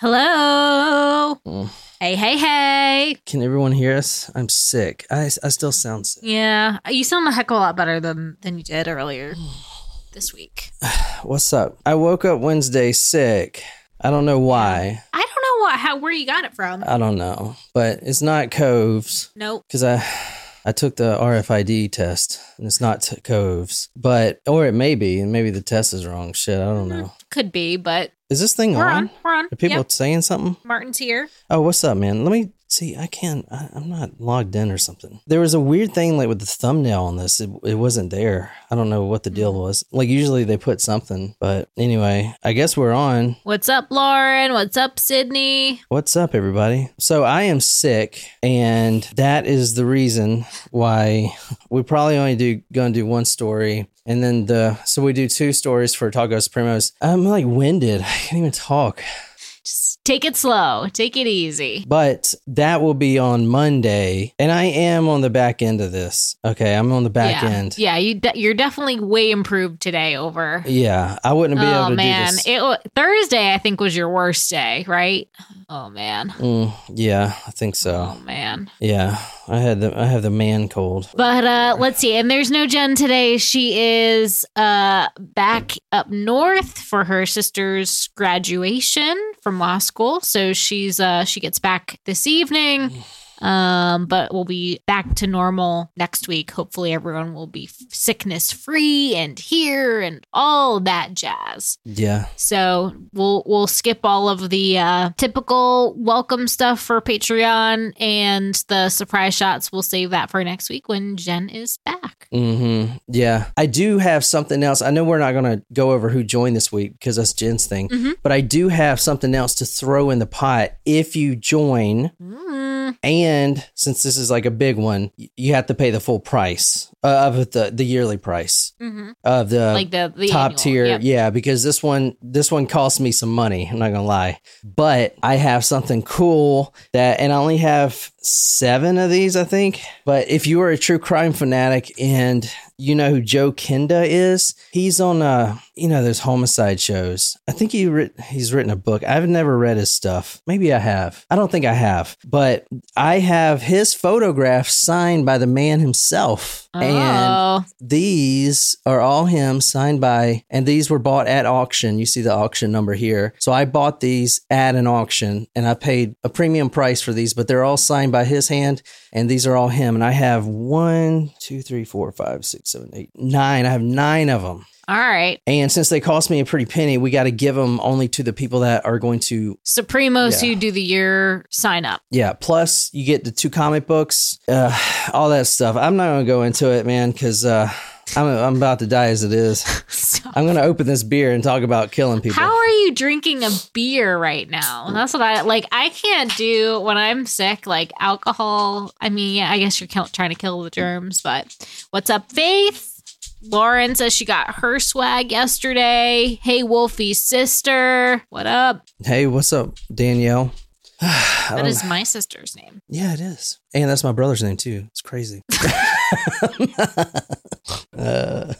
Hello. Mm. Hey, hey, hey. Can everyone hear us? I'm sick. I, I still sound sick. Yeah, you sound a heck of a lot better than than you did earlier this week. What's up? I woke up Wednesday sick. I don't know why. I don't know what how where you got it from. I don't know, but it's not Coves nope. because I I took the RFID test and it's not t- Coves, but or it may be, and maybe the test is wrong. Shit, I don't know. Could be, but Is this thing we're on? on. We're on. Are people Yep. saying something? Martin's here. Oh, what's up, man? Let me see. I can't. I, I'm not logged in or something. There was a weird thing like with the thumbnail on this. It, it wasn't there. I don't know what the deal mm. was. Like usually they put something, but anyway, I guess we're on. What's up, Lauren? What's up, Sydney? What's up, everybody? So I am sick, and that is the reason why we probably only do gonna do one story. And then the so we do two stories for Tacos Primos. I'm like winded. I can't even talk. Take it slow. Take it easy. But that will be on Monday, and I am on the back end of this. Okay, I'm on the back yeah. end. Yeah, you de- you're definitely way improved today over. Yeah, I wouldn't be able Oh to man, do this. it Thursday I think was your worst day, right? Oh man. Mm, yeah, I think so. Oh man. Yeah, I had the I have the man cold. But uh let's see. And there's no Jen today. She is uh back up north for her sister's graduation from law school. So she's uh she gets back this evening. Um but we'll be back to normal next week. Hopefully everyone will be sickness free and here and all that jazz. Yeah, So we'll we'll skip all of the uh, typical welcome stuff for Patreon and the surprise shots. We'll save that for next week when Jen is back. Mm-hmm. Yeah, I do have something else. I know we're not going to go over who joined this week because that's Jen's thing, Mhm. but I do have something else to throw in the pot if you join. Mm, And since this is like a big one, you have to pay the full price uh, of the the yearly price mhm. of the Like the, the top annual, tier. yep. Yeah, because this one this one cost me some money. I'm not gonna lie, but I have something cool that, and I only have seven of these, I think. But if you are a true crime fanatic and you know who Joe Kenda is, he's on uh you know those homicide shows. I think he writ- he's written a book. I've never read his stuff. Maybe I have. I don't think I have, but I have his photograph signed by the man himself. And Oh, these are all him signed by, and these were bought at auction. You see the auction number here. So I bought these at an auction and I paid a premium price for these, but they're all signed by his hand and these are all him. And I have one, two, three, four, five, six, seven, eight, nine. I have nine of them. All right. And since they cost me a pretty penny, we got to give them only to the people that are going to Supremos Yeah. who do the year sign up. Yeah. Plus, you get the two comic books, uh, all that stuff. I'm not going to go into it, man, because uh, I'm, I'm about to die as it is. So, I'm going to open this beer and talk about killing people. how are you drinking a beer right now? That's what I like. I can't do when I'm sick, like alcohol. I mean, yeah, I guess you're kill- trying to kill the germs, but what's up, Faith? Lauren says she got her swag yesterday. Hey, Wolfie's sister. What up? hey, what's up, Danielle? That is my sister's name. yeah, it is. And that's my brother's name, too. It's crazy. Uh,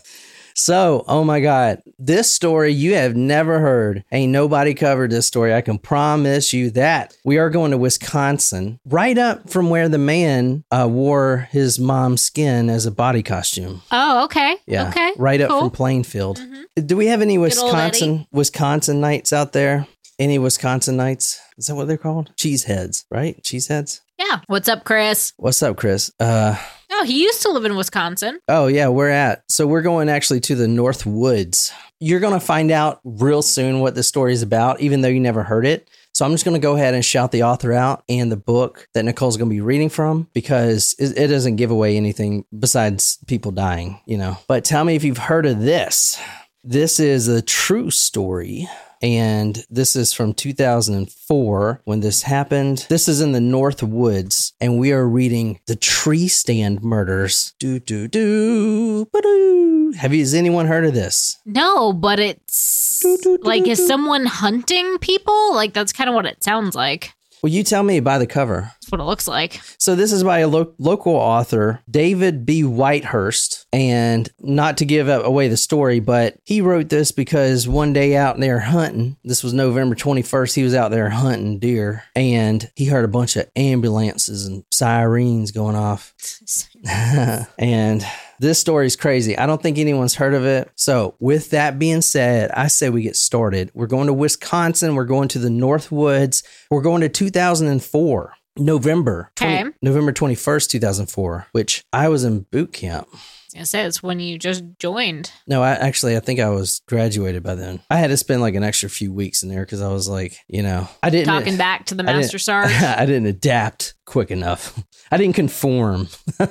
so, oh my God, this story you have never heard. Ain't nobody covered this story. I can promise you that. We are going to Wisconsin, right up from where the man uh, wore his mom's skin as a body costume. Oh, okay. Yeah, Okay. right up cool. from Plainfield. Mhm. Do we have any Wisconsin Wisconsinites out there? Any Wisconsinites? Is that what they're called? Cheeseheads, right? Cheeseheads. Yeah. What's up, Chris? What's up, Chris? Uh, Oh, he used to live in Wisconsin. oh yeah, we're at. So we're going actually to the North Woods. You're gonna find out real soon what the story is about, even though you never heard it. So I'm just gonna go ahead and shout the author out and the book that Nicole's gonna be reading from because it, it doesn't give away anything besides people dying, you know. But tell me if you've heard of this. This is a true story. And this is from 2004 when this happened. This is in the North Woods, and we are reading The Tree Stand Murders. Do, do, do, ba-doo. Have you, has anyone heard of this? No, but it's like is someone hunting people? Like that's kind of what it sounds like. Well, you tell me by the cover. That's what it looks like. So this is by a lo- local author, David B. Whitehurst, and not to give away the story, but he wrote this because one day out there hunting, this was November 21st, he was out there hunting deer and he heard a bunch of ambulances and sirens going off. and this story is crazy. I don't think anyone's heard of it. So, with that being said, I say we get started. We're going to Wisconsin. We're going to the North Woods. We're going to 2004. November, 20 Okay. November 21st, 2004, which I was in boot camp. It it's when you just joined. No, I actually, I think I was graduated by then. I had to spend like an extra few weeks in there because I was like, you know, I didn't Talking back to the I Master Sarge. I didn't adapt quick enough. I didn't conform.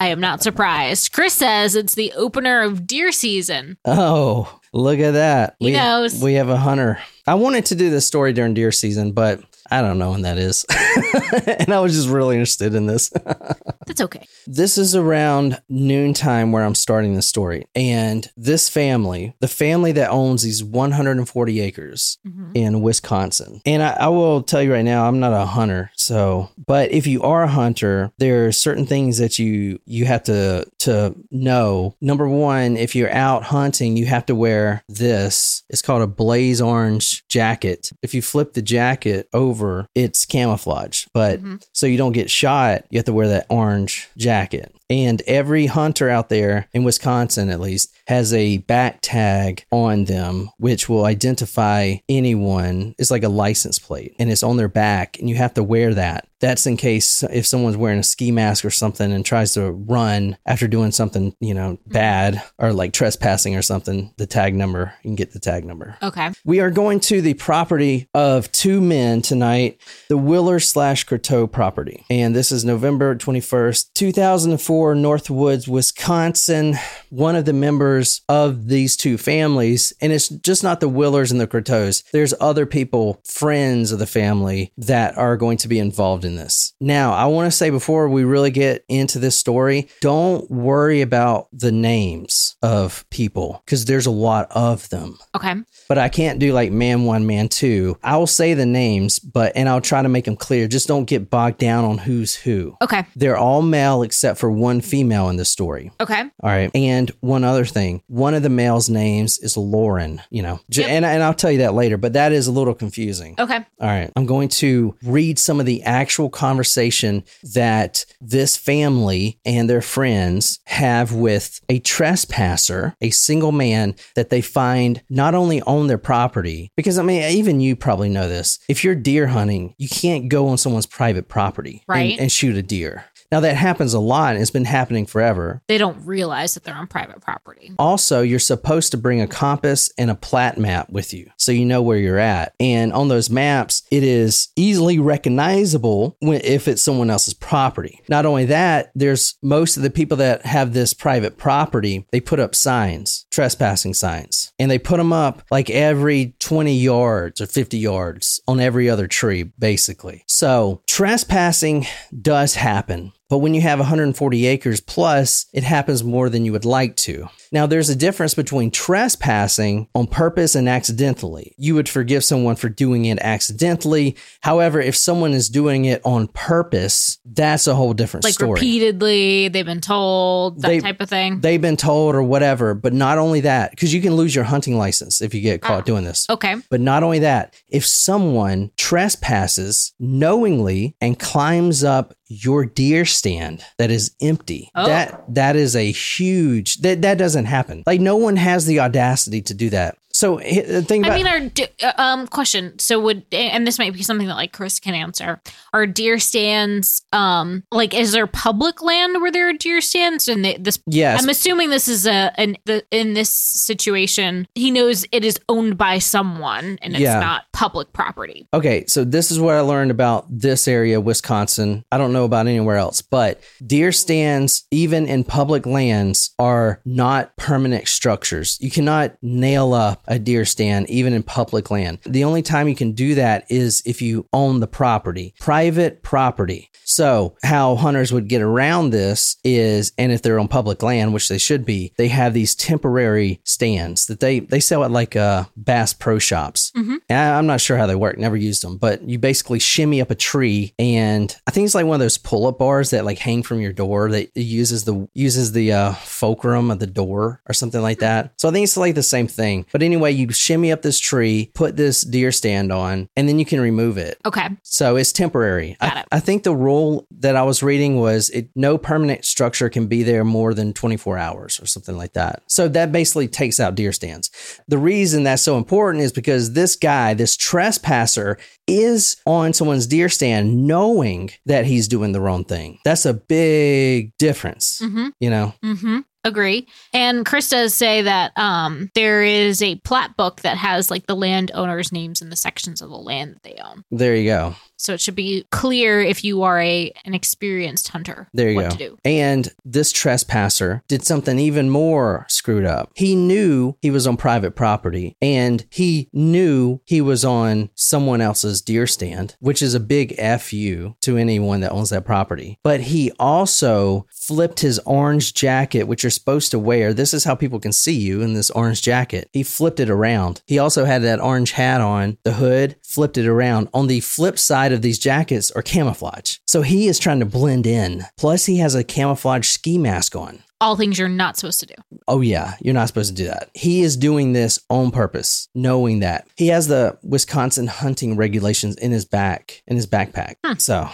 I am not surprised. Chris says it's the opener of deer season. Oh, look at that. He we, knows. We have a hunter. I wanted to do this story during deer season, but I don't know when that is. and I was just really interested in this. That's okay. This is around noontime where I'm starting the story. And this family, the family that owns these 140 acres Mhm. in Wisconsin. And I, I will tell you right now, I'm not a hunter. So, but if you are a hunter, there are certain things that you you have to to know. Number one, if you're out hunting, you have to wear this. It's called a blaze orange jacket. If you flip the jacket over, it's camouflage. But Mhm. so you don't get shot, you have to wear that orange jacket. And every hunter out there in Wisconsin, at least, has a back tag on them, which will identify anyone. It's like a license plate and it's on their back, and you have to wear that. That's in case if someone's wearing a ski mask or something and tries to run after doing something, you know, mm-hmm. bad or like trespassing or something, the tag number, you can get the tag number. Okay. We are going to the property of two men tonight, the Willer slash Crotteau property. And this is November 21st, 2004, Northwoods, Wisconsin. One of the members of these two families, and it's just not the Willers and the Crotteaus, there's other people, friends of the family, that are going to be involved in this. Now, I want to say before we really get into this story, don't worry about the names of people because there's a lot of them Okay. but I can't do like man one, man two. I will say the names, but and I'll try to make them clear. Just don't get bogged down on who's who. Okay. They're all male except for one female in the story. Okay. All right. And one other thing, one of the males' names is Lauren, you know, Yep. and, and I'll tell you that later, but that is a little confusing. Okay. All right. I'm going to read some of the actual conversation that this family and their friends have with a trespasser, a single man that they find not only on their property, because I mean, even you probably know this. If you're deer hunting, you can't go on someone's private property and- Right. and, shoot a deer. Now, that happens a lot and it's been happening forever. They don't realize that they're on private property. Also, you're supposed to bring a compass and a plat map with you so you know where you're at. And on those maps, it is easily recognizable when, if it's someone else's property. Not only that, there's most of the people that have this private property, they put up signs, trespassing signs, and they put them up like every 20 yards or 50 yards on every other tree, basically. So trespassing does happen. But when you have 140 acres plus, it happens more than you would like to. Now, there's a difference between trespassing on purpose and accidentally. You would forgive someone for doing it accidentally. However, if someone is doing it on purpose, that's a whole different Like story. repeatedly, they've been told that They- type of thing. They've been told or whatever, but not only that, because you can lose your hunting license if you get caught Ah. doing this. okay. But not only that, if someone trespasses knowingly and climbs up your deer stand that is empty, Oh. that that is a huge that that doesn't happen. Like no one has the audacity to do that. So the thing about I mean, our uh, um question? So would and this might be something that like Chris can answer. Are deer stands um like is there public land where there are deer stands? And they, this, yes, I'm assuming this is a an the, in this situation he knows it is owned by someone and it's Yeah. not public property. Okay, so this is what I learned about this area, Wisconsin. I don't know about anywhere else, but deer stands, even in public lands, are not permanent structures. You cannot nail up a deer stand, even in public land. The only time you can do that is if you own the property, private property. So, how hunters would get around this is, and if they're on public land, which they should be, they have these temporary stands that they they sell at like uh, Bass Pro Shops. Mhm. And I- I'm not sure how they work. Never used them, but you basically shimmy up a tree, and I think it's like one of those pull-up bars that like hang from your door that uses the uses the uh, fulcrum of the door or something like that. So I think it's like the same thing. But anyway, you shimmy up this tree, put this deer stand on, and then you can remove it. Okay. So it's temporary. Got I, it. I think the rule that I was reading was it no permanent structure can be there more than 24 hours or something like that. So that basically takes out deer stands. The reason that's so important is because this guy, this trespasser, is on someone's deer stand knowing that he's doing the wrong thing. That's a big difference, Mm-hmm. you know? Mm-hmm. Agree. And Chris does say that um, there is a plat book that has like the landowners' names and the sections of the land that they own. There you go. So it should be clear if you are a an experienced hunter. There you what go. to do. And this trespasser did something even more screwed up. He knew he was on private property and he knew he was on someone else's deer stand, which is a big FU to anyone that owns that property. But he also flipped his orange jacket, which you're supposed to wear. This is how people can see you in this orange jacket. He flipped it around. He also had that orange hat on, the hood, flipped it around. On the flip side of these jackets are camouflage. So he is trying to blend in. Plus, he has a camouflage ski mask on. All things you're not supposed to do. Oh, yeah, you're not supposed to do that. He is doing this on purpose, knowing that. He has the Wisconsin hunting regulations in his back, in his backpack. Hmm. So,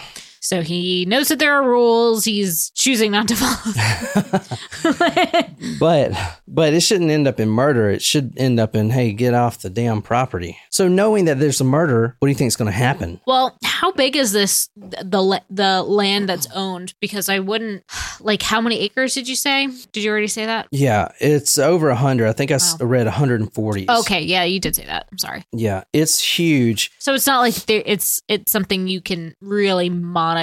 So he knows that there are rules. He's choosing not to follow. them. but but it shouldn't end up in murder. It should end up in hey, get off the damn property. So knowing that there's a murder, what do you think is going to happen? well, how big is this the the land that's owned? Because I wouldn't like how many acres did you say? Did you already say that? Yeah, it's over a hundred. I think I Wow. read 140. Okay, yeah, you did say that. I'm sorry. Yeah, it's huge. So it's not like it's it's something you can really monitor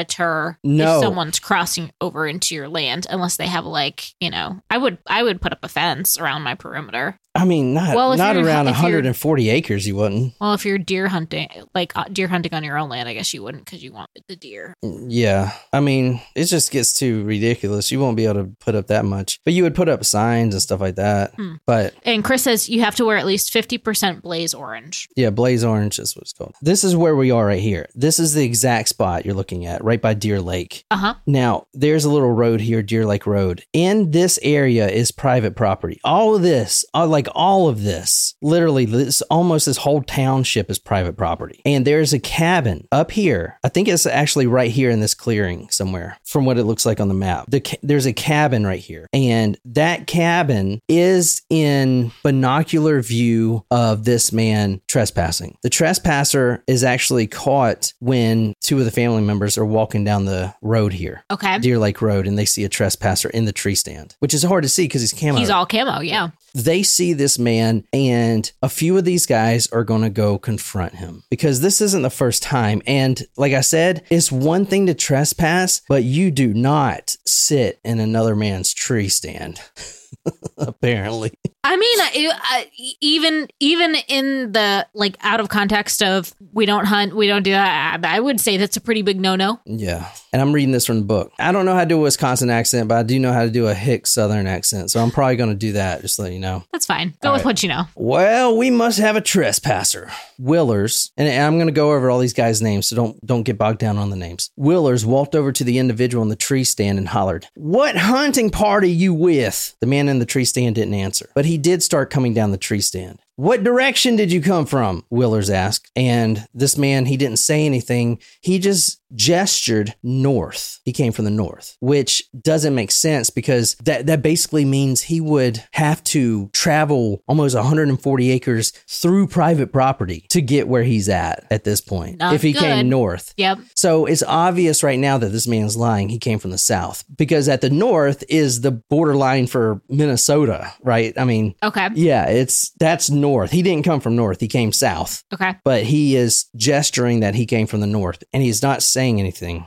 No. if someone's crossing over into your land unless they have like you know I would I would put up a fence around my perimeter. I mean, not Well, not around 140 acres. You wouldn't. Well, if you're deer hunting, like uh, deer hunting on your own land, I guess you wouldn't because you want the deer. Yeah, I mean, it just gets too ridiculous. You won't be able to put up that much, but you would put up signs and stuff like that. Hmm. But And Chris says you have to wear at least fifty percent blaze orange. yeah, blaze orange is what it's called. This is where we are right here. This is the exact spot you're looking at, right by Deer Lake. Uh huh. Now, there's a little road here, Deer Lake Road. In this area is private property. All of this, uh, like all of this, literally, this almost this whole township is private property. And there's a cabin up here. I think it's actually right here in this clearing somewhere, from what it looks like on the map. The ca- there's a cabin right here, and that cabin is in binocular view of this man trespassing. The trespasser is actually caught when two of the family members are walking down the road here. Okay. Deer Lake Road and they see a trespasser in the tree stand, which is hard to see because he's camo. He's all camo. Yeah. they see this man, and a few of these guys are going to go confront him because this isn't the first time. And like I said, it's one thing to trespass, but you do not sit in another man's tree stand. Apparently, I mean, I, I, even even in the like out of context of we don't hunt, we don't do that. I, I would say that's a pretty big no no. yeah. And I'm reading this from the book. I don't know how to do a Wisconsin accent, but I do know how to do a hick Southern accent, so I'm probably going to do that. Just let you know. That's fine. Go All with right. what you know. Well, we must have a trespasser. Willers, and I'm going to go over all these guys' names, so don't don't get bogged down on the names. Willers walked over to the individual in the tree stand and hollered, "What hunting party you with?" The man in the tree stand didn't answer, but he did start coming down the tree stand. What direction did you come from? Willers asked. And this man, he didn't say anything. He just gestured north. He came from the north, which doesn't make sense because that, that basically means he would have to travel almost 140 acres through private property to get where he's at at this point. Not if he good. came north. Yep. So it's obvious right now that this man's lying. He came from the south because at the north is the borderline for Minnesota, right? I mean, Okay. yeah, it's that's north. He didn't come from north. He came south, Okay. but he is gesturing that he came from the north and he's not saying anything.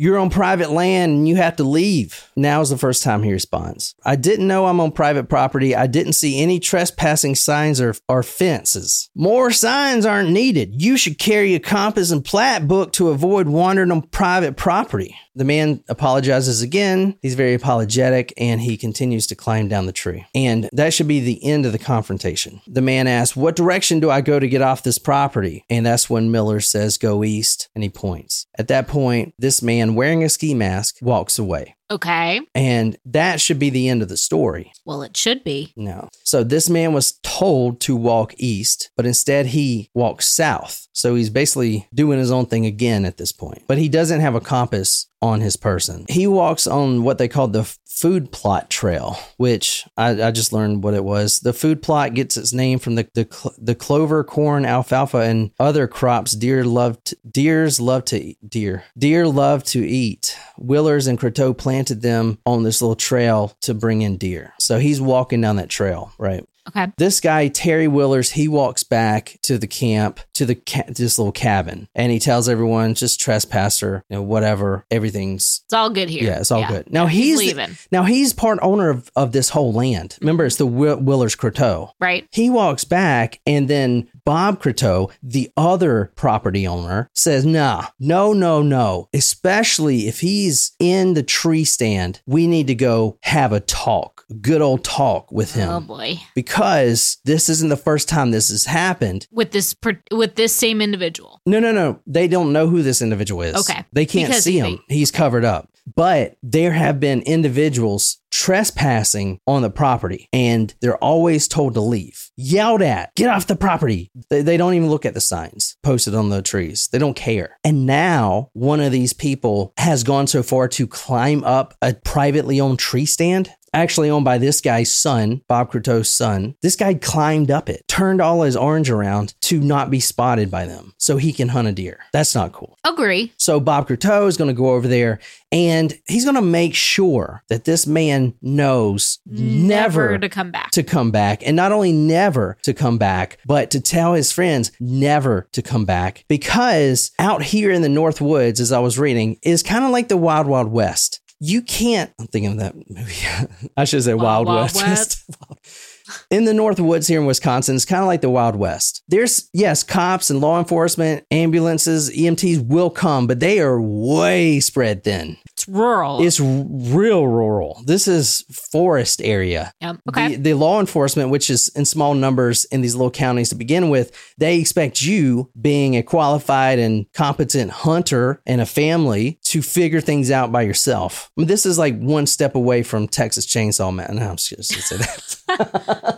You're on private land and you have to leave. Now is the first time he responds. I didn't know I'm on private property. I didn't see any trespassing signs or, or fences. More signs aren't needed. You should carry a compass and plat book to avoid wandering on private property. The man apologizes again. He's very apologetic and he continues to climb down the tree. And that should be the end of the confrontation. The man asks, What direction do I go to get off this property? And that's when Willers says, Go east. And he points. At that point, this man wearing a ski mask walks away. Okay. And that should be the end of the story. Well, it should be. No. So this man was told to walk east, but instead he walks south. So he's basically doing his own thing again at this point. But he doesn't have a compass on his person. He walks on what they call the food plot trail, which I, I just learned what it was. The food plot gets its name from the, the, the clover, corn, alfalfa, and other crops deer love to, deers love to eat. Deer. Deer love to eat. Willers and Crotteau planted them on this little trail to bring in deer. So he's walking down that trail, right? Okay. This guy, Terry Willers, he walks back to the camp, to the ca- this little cabin, and he tells everyone, just trespasser, you know, whatever, everything's It's all good here. yeah, it's all good. Now he's leaving. now he's part owner of, of this whole land. Remember, it's the Will- Willers Crotteau. Right. He walks back, and then Bob Crotteau, the other property owner, says, "Nah, no, no, no. Especially if he's in the tree stand, we need to go have a talk, good old talk with him." Oh boy. because this isn't the first time this has happened. With this per- with this same individual. No, no, no. They don't know who this individual is. Okay. They can't Because see they- him. He's covered up. But there have been individuals trespassing on the property and they're always told to leave. Yelled at, get off the property. They, they don't even look at the signs posted on the trees. They don't care. And now one of these people has gone so far to climb up a privately owned tree stand actually owned by this guy's son, Bob Crotteau's son. This guy climbed up it, turned all his orange around to not be spotted by them so he can hunt a deer. That's not cool. Agree. So Bob Crotteau is going to go over there and he's going to make sure that this man knows never, to come back. to come back. And not only never to come back, but to tell his friends never to come back. Because out here in the North Woods, as I was reading, is kind of like the Wild Wild West. You can't, I'm thinking of that movie. I should say Wild, Wild West. in the North Woods here in Wisconsin, it's kind of like the Wild West. There's, yes, cops and law enforcement, ambulances, EMTs will come, but they are way spread thin. it's rural. It's real rural. This is forest area. Yep. Okay. The, the law enforcement, which is in small numbers in these little counties to begin with, they expect you, being a qualified and competent hunter and a family, to figure things out by yourself. I mean, this is like one step away from Texas Chainsaw Man. No, I'm just going to say that.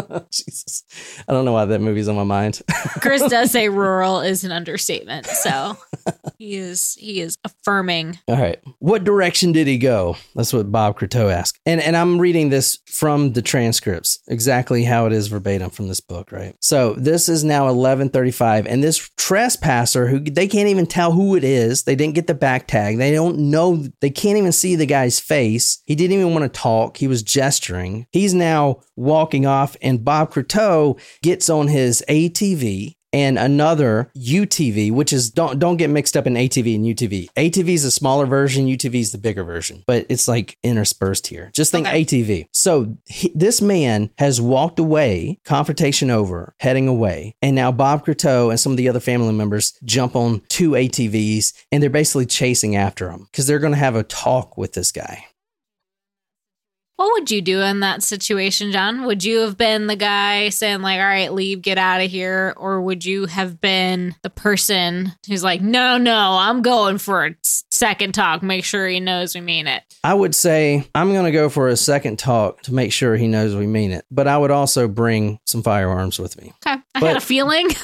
Jesus. I don't know why that movie's on my mind. Chris does say rural is an understatement. So he is he is affirming. All right. What direction did he go? That's what Bob Crotteau asked. And and I'm reading this from the transcripts, exactly how it is verbatim from this book, right? So this is now 1135 and this trespasser who they can't even tell who it is. They didn't get the back tag. They don't know they can't even see the guy's face. He didn't even want to talk. He was gesturing. He's now walking off and Bob Crotteau gets on his ATV and another UTV, which is don't don't get mixed up in ATV and UTV. ATV is a smaller version, UTV is the bigger version, but it's like interspersed here. Just think Okay. ATV. So he, this man has walked away, confrontation over, heading away, and now Bob Crotteau and some of the other family members jump on two ATVs and they're basically chasing after him because they're going to have a talk with this guy. What would you do in that situation, John? Would you have been the guy saying like, "All right, leave, get out of here," or would you have been the person who's like, "No, no, I'm going for a second talk. Make sure he knows we mean it." I would say I'm going to go for a second talk to make sure he knows we mean it, but I would also bring some firearms with me. Okay, I But- had a feeling.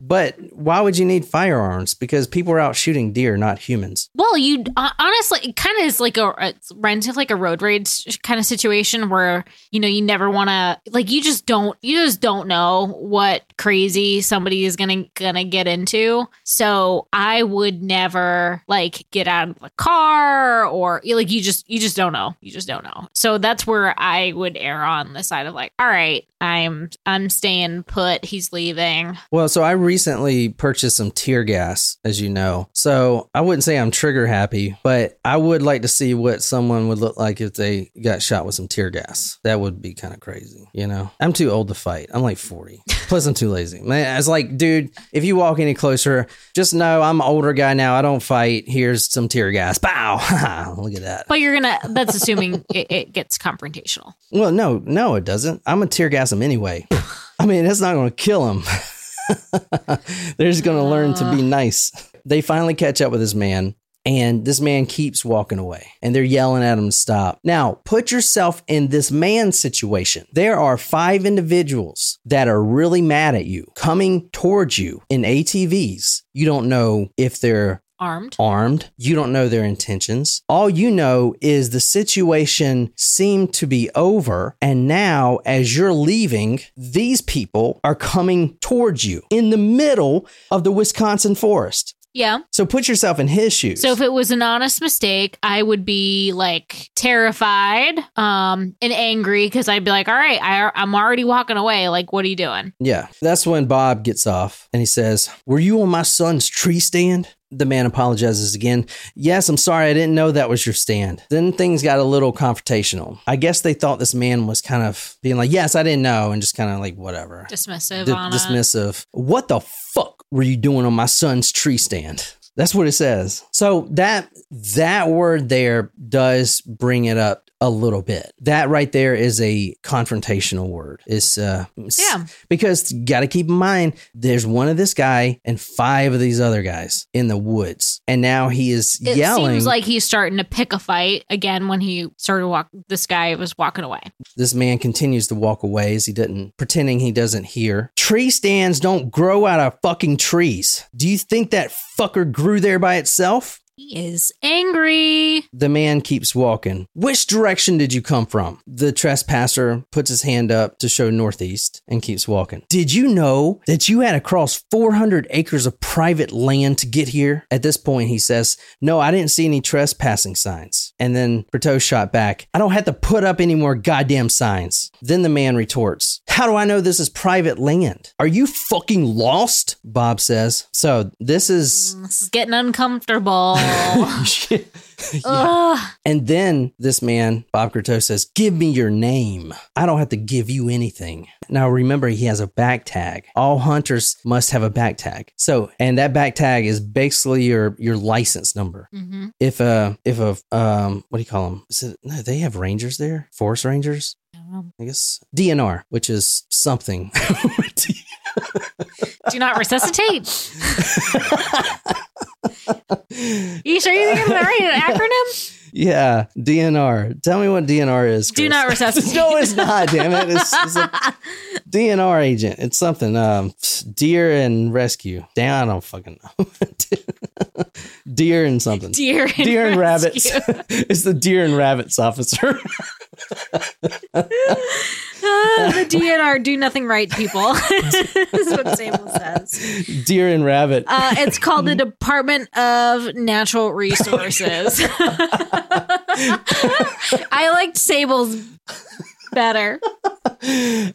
But why would you need firearms? Because people are out shooting deer, not humans. Well, you uh, honestly, it kind of is like a it's rent of like a road rage kind of situation situation where you know you never want to like you just don't you just don't know what crazy somebody is gonna gonna get into. So I would never like get out of the car or like you just you just don't know. You just don't know. So that's where I would err on the side of like, all right, I'm I'm staying put. He's leaving. Well, so I recently purchased some tear gas, as you know. So I wouldn't say I'm trigger happy, but I would like to see what someone would look like if they got shot with some tear gas. That would be kind of crazy, you know? I'm too old to fight. I'm like 40. Plus, I'm too lazy. Man, it's like, dude, if you walk any closer, just know I'm an older guy now. I don't fight. Here's some tear gas. Bow. Look at that. But you're gonna that's assuming it, it gets confrontational. Well, no, no, it doesn't. I'm gonna tear gas him anyway. I mean, that's not gonna kill him. They're just gonna learn to be nice. They finally catch up with this man, and this man keeps walking away, and they're yelling at him to stop. Now, put yourself in this man's situation. There are five individuals that are really mad at you coming towards you in ATVs. You don't know if they're Armed. armed. You don't know their intentions. All you know is the situation seemed to be over. And now, as you're leaving, these people are coming towards you in the middle of the Wisconsin forest. Yeah. So put yourself in his shoes. So if it was an honest mistake, I would be like terrified, um, and angry because I'd be like, "All right, I, I'm already walking away. Like, what are you doing?" yeah, that's when Bob gets off and he says, Were you on my son's tree stand? The man apologizes again. Yes, I'm sorry. I didn't know that was your stand. Then things got a little confrontational. I guess they thought this man was kind of being like, Yes, I didn't know, and just kind of like, whatever. Dismissive D- it. dismissive. What the fuck were you doing on my son's tree stand? That's what it says. So that that word there does bring it up a little bit. That right there is a confrontational word. It's uh Yeah. because you got to keep in mind there's one of this guy and five of these other guys in the woods. And now he is yelling. It yelling seems like he's starting to pick a fight again when he started walk. This guy was walking away. This man continues to walk away as he didn't, pretending he doesn't hear. Tree stands don't grow out of fucking trees. Do you think that fucker grew there by itself? He is angry. The man keeps walking. Which direction did you come from? The trespasser puts his hand up to show northeast and keeps walking. Did you know that you had to cross 400 acres of private land to get here? At this point, he says, No, I didn't see any trespassing signs. And then Berto shot back, I don't have to put up any more goddamn signs. Then the man retorts, How do I know this is private land? Are you fucking lost? Bob says. So this is. Mm, this is getting uncomfortable. Ugh. And then this man, Bob Crotteau, says, Give me your name. I don't have to give you anything. Now remember, he has a back tag. All hunters must have a back tag. So, and that back tag is basically your your license number. Mhm. If a if a um what do you call them? Is it, no, they have rangers there, forest rangers. I. I guess DNR, which is something. Do not resuscitate. you sure you're thinking of the right acronym? yeah, DNR. Tell me what DNR is. Do not resuscitate. no, it's not. Damn it! It's, it's a DNR agent. It's something. Um, deer and rescue. Damn, I don't fucking know. deer and something. Deer and, Deer and rabbits. it's the deer and rabbits officer. Ah, the DNR do nothing right people. is what Sable says. deer and rabbit. Uh, it's called the Department of Natural Resources. I liked Sable's better.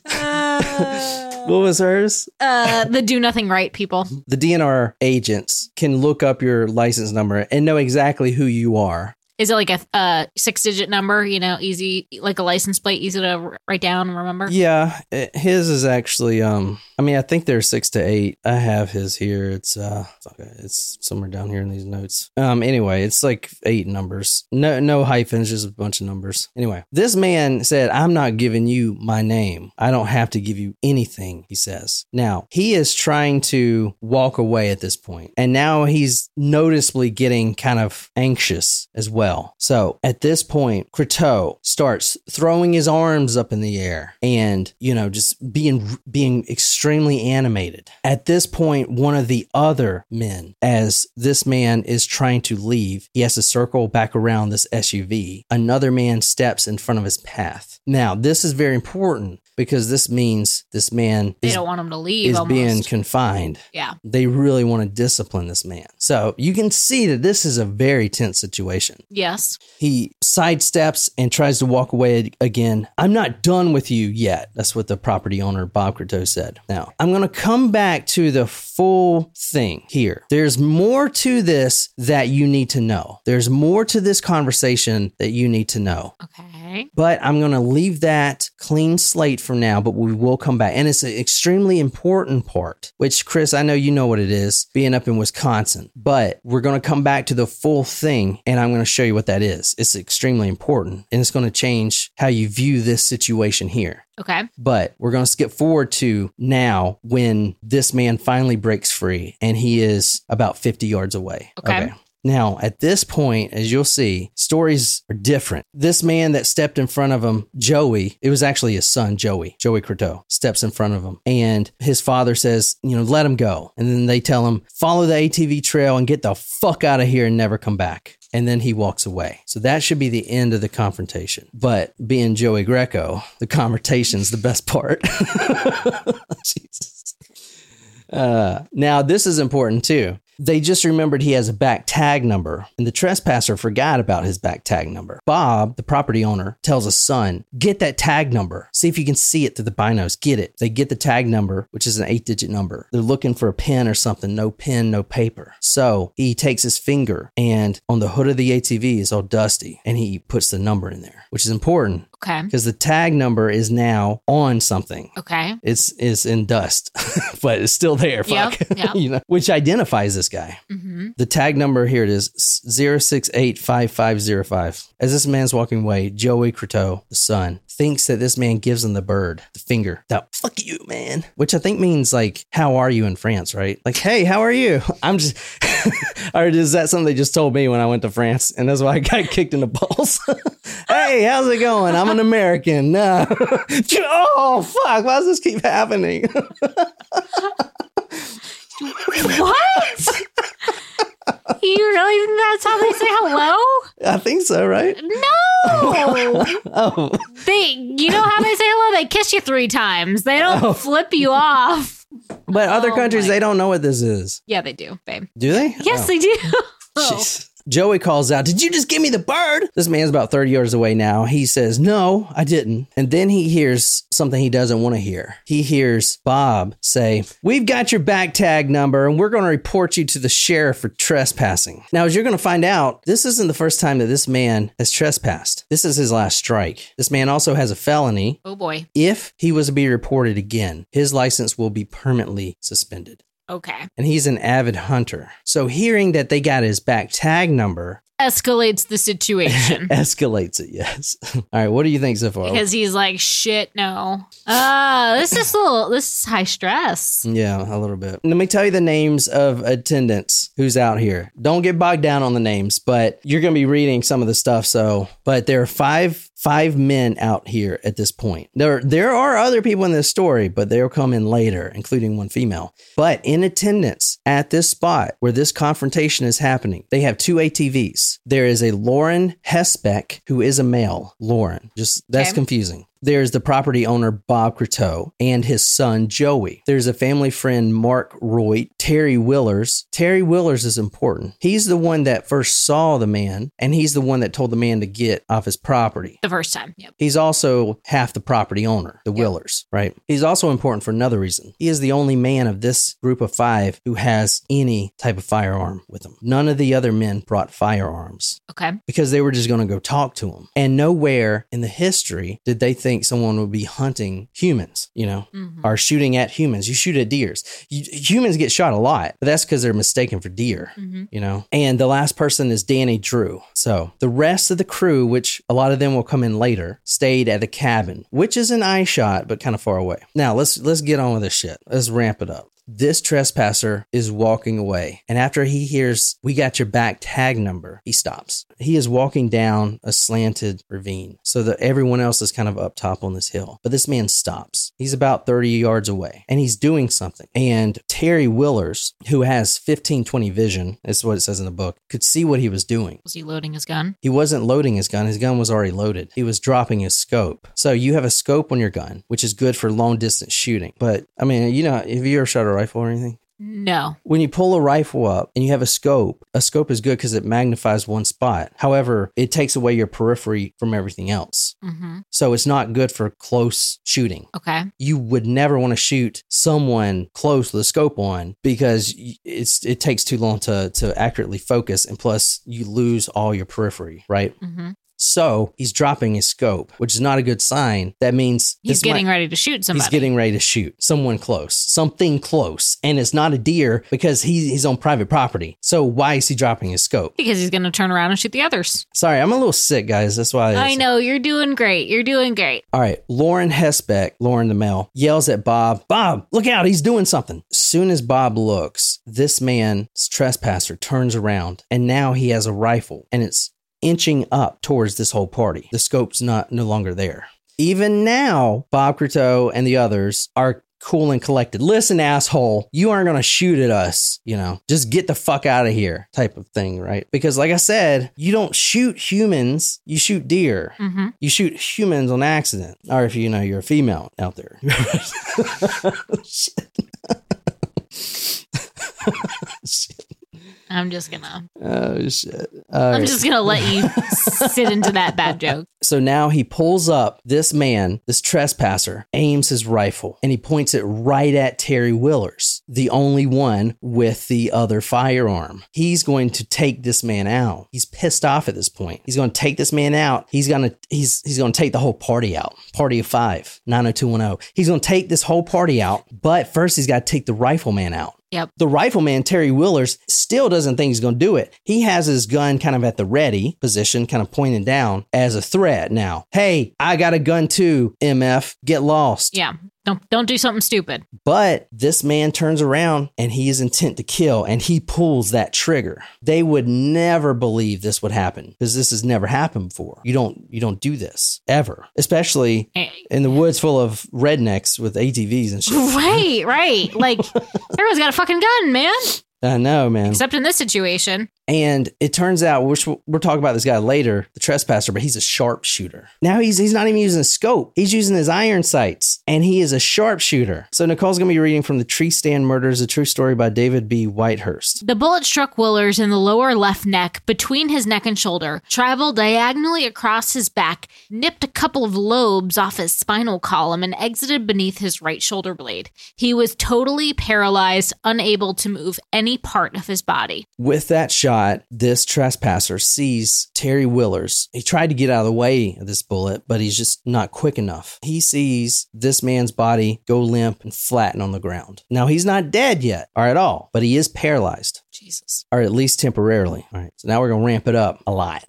Uh, what was hers? uh, the do nothing right people. The DNR agents can look up your license number and know exactly who you are. Is it like a, a six digit number? You know, easy, like a license plate, easy to write down and remember? Yeah, eh, his is actually. Um, I mean, I think they're six to eight. I have his here. It's uh, it's somewhere down here in these notes. Um, anyway, it's like eight numbers. No, no hyphens, just a bunch of numbers. Anyway, this man said, "I'm not giving you my name. I don't have to give you anything." He says. Now he is trying to walk away at this point, and now he's noticeably getting kind of anxious as well. So at this point, Crotteau starts throwing his arms up in the air and, you know, just being being extremely animated. At this point, one of the other men, as this man is trying to leave, he has to circle back around this SUV. Another man steps in front of his path. Now, this is very important because this means this man They is, don't want him to leave. is almost. being confined. yeah. They really want to discipline this man. So you can see that this is a very tense situation. Yes. He sidesteps and tries to walk away again. I'm not done with you yet. That's what the property owner, Bob Crotteau, said. Now, I'm going to come back to the full thing here. There's more to this that you need to know. There's more to this conversation that you need to know. Okay. But I'm going to leave that clean slate for now, but we will come back. And it's an extremely important part, which, Chris, I know you know what it is being up in Wisconsin, but we're going to come back to the full thing and I'm going to show you what that is. It's extremely important and it's going to change how you view this situation here. Okay. But we're going to skip forward to now when this man finally breaks free and he is about 50 yards away. Okay. Now, at this point, as you'll see, stories are different. This man that stepped in front of him, Joey, it was actually his son, Joey, Joey Crotteau, steps in front of him. And his father says, you know, let him go. And then they tell him, follow the ATV trail and get the fuck out of here and never come back. And then he walks away. So that should be the end of the confrontation. But being Joey Greco, the confrontation's the best part. Jesus. Uh, now, this is important too. They just remembered he has a back tag number, and the trespasser forgot about his back tag number. Bob, the property owner, tells his son, Get that tag number. See if you can see it through the binos. Get it. They get the tag number, which is an eight digit number. They're looking for a pen or something. No pen, no paper. So he takes his finger, and on the hood of the ATV is all dusty, and he puts the number in there, which is important Okay. because the tag number is now on something Okay. it's it's in dust, but it's still there. Fuck, yep. you know, which identifies this guy. Mm-hmm. The tag number here it is zero six eight five five zero five. As this man's walking away, Joey Crotteau, the son, thinks that this man gives him the bird, the finger. That fuck you, man. Which I think means like, how are you in France, right? Like, hey, how are you? I'm just, or is that something they just told me when I went to France, and that's why I got kicked in the balls? hey, how's it going? I'm an American. No. oh fuck! Why does this keep happening? What? you really think that's how they say hello? I think so, right? No. Oh, they, you know how they say hello? They kiss you three times. They don't Oh. flip you off. but other Oh countries they don't know what this is. Yeah, they do, babe. Do they? Yes, Oh. they do. Jeez. Joey calls out, Did you just give me the bird? This man's about 30 yards away now. He says, No, I didn't. And then he hears something he doesn't want to hear. He hears Bob say, We've got your back tag number and we're going to report you to the sheriff for trespassing. Now, as you're going to find out, this isn't the first time that this man has trespassed. This is his last strike. This man also has a felony. Oh boy. If he was to be reported again, his license will be permanently suspended. Okay. And he's an avid hunter. So hearing that they got his back tag number Escalates the situation. escalates it, yes. All right, what do you think so far? because he's like, shit, no. Uh, this is a little, this is high stress. yeah, a little bit. Let me tell you the names of attendants who's out here. Don't get bogged down on the names, but you're going to be reading some of the stuff. So, but there are five five men out here at this point. There there are other people in this story, but they'll come in later, including one female. But in attendance at this spot where this confrontation is happening, they have two ATVs. There is a Lauren Hesebeck who is a male. Lauren, just that's Okay. confusing. There's the property owner, Bob Crotteau, and his son, Joey. There's a family friend, Mark Roy, Terry Willers. Terry Willers is important. He's the one that first saw the man, and he's the one that told the man to get off his property. The first time. Yep. He's also half the property owner, the Willers, right? He's also important for another reason. He is the only man of this group of five who has any type of firearm with him. None of the other men brought firearms Okay. because they were just going to go talk to him. And nowhere in the history did they think someone would be hunting humans, you know, Mhm. or shooting at humans. You shoot at deers. You, humans get shot a lot, but that's because they're mistaken for deer. Mhm. You know, and the last person is Danny Drew. So the rest of the crew, which a lot of them will come in later, stayed at the cabin, which is an eye shot, but kind of far away. Now let's let's get on with this shit. Let's ramp it up. This trespasser is walking away. And after he hears, We got your back tag number, he stops. He is walking down a slanted ravine so that everyone else is kind of up top on this hill. But this man stops. He's about 30 yards away and he's doing something. And Terry Willers, who has 15 20 vision, is what it says in the book, could see what he was doing. Was he loading his gun? He wasn't loading his gun. His gun was already loaded. He was dropping his scope. So you have a scope on your gun, which is good for long distance shooting. But I mean, you know, if you ever shot a rifle or anything? No. When you pull a rifle up and you have a scope, a scope is good because it magnifies one spot. However, it takes away your periphery from everything else. Mm-hmm. So it's not good for close shooting. Okay. You would never want to shoot someone close with a scope on because it's it takes too long to to accurately focus, and plus you lose all your periphery, right? Mm-hmm. So he's dropping his scope, which is not a good sign. That means He's this might- getting ready to shoot somebody. He's getting ready to shoot someone close, something close, and it's not a deer because he, he's on private property. So why is he dropping his scope? because he's going to turn around and shoot the others. Sorry, I'm a little sick, guys. That's why I know you're doing great. You're doing great. All right, Lauren Hesebeck, Lauren the male, yells at Bob, Bob, look out, he's doing something. Soon as Bob looks, this man's trespasser turns around and now he has a rifle and it's inching up towards this whole party. The scope's not no longer there. Even now, Bob Crotteau and the others are cool and collected. Listen, asshole, you aren't going to shoot at us. You know, just get the fuck out of here type of thing, right? Because, like I said, you don't shoot humans, you shoot deer. Mm-hmm. You shoot humans on accident, or if you know you're a female out there. Shit. Shit. I'm just gonna. Oh shit! All I'm right. just gonna let you sit into that bad joke. So now he pulls up this man, this trespasser, aims his rifle, and he points it right at Terry Willers, the only one with the other firearm. He's going to take this man out. He's pissed off at this point. He's going to take this man out. He's to he's he's going to take the whole party out. Party of 5, 90210. He's going to take this whole party out, but first he's got to take the rifleman out. Yep. The rifleman, Terry Willers, still doesn't think he's going to do it. He has his gun kind of at the ready position, kind of pointed down as a threat now. Hey, I got a gun too, MF. Get lost. Yeah. Don't don't do something stupid. But this man turns around and he is intent to kill and he pulls that trigger. They would never believe this would happen because this has never happened before. You don't you don't do this ever, especially Eh, in the woods full of rednecks with ATVs and shit. Right, right. Like everyone's got a fucking gun, man. I know, man. Except in this situation. And it turns out, which we'll we'll talk about this guy later, the trespasser, but he's a sharpshooter. Now he's he's not even using a scope; he's using his iron sights, and he is a sharpshooter. So Nicole's gonna be reading from the Tree Stand Murders, a true story by David B. Whitehurst. The bullet struck Willers in the lower left neck, between his neck and shoulder, traveled diagonally across his back, nipped a couple of lobes off his spinal column, and exited beneath his right shoulder blade. He was totally paralyzed, unable to move any part of his body. With that shot, this trespasser sees Terry Willers. He tried to get out of the way of this bullet, but he's just not quick enough. He sees this man's body go limp and flatten on the ground. Now he's not dead yet, or at all, but he is paralyzed. Jesus. or at least temporarily. All right. So now we're going to ramp it up a lot.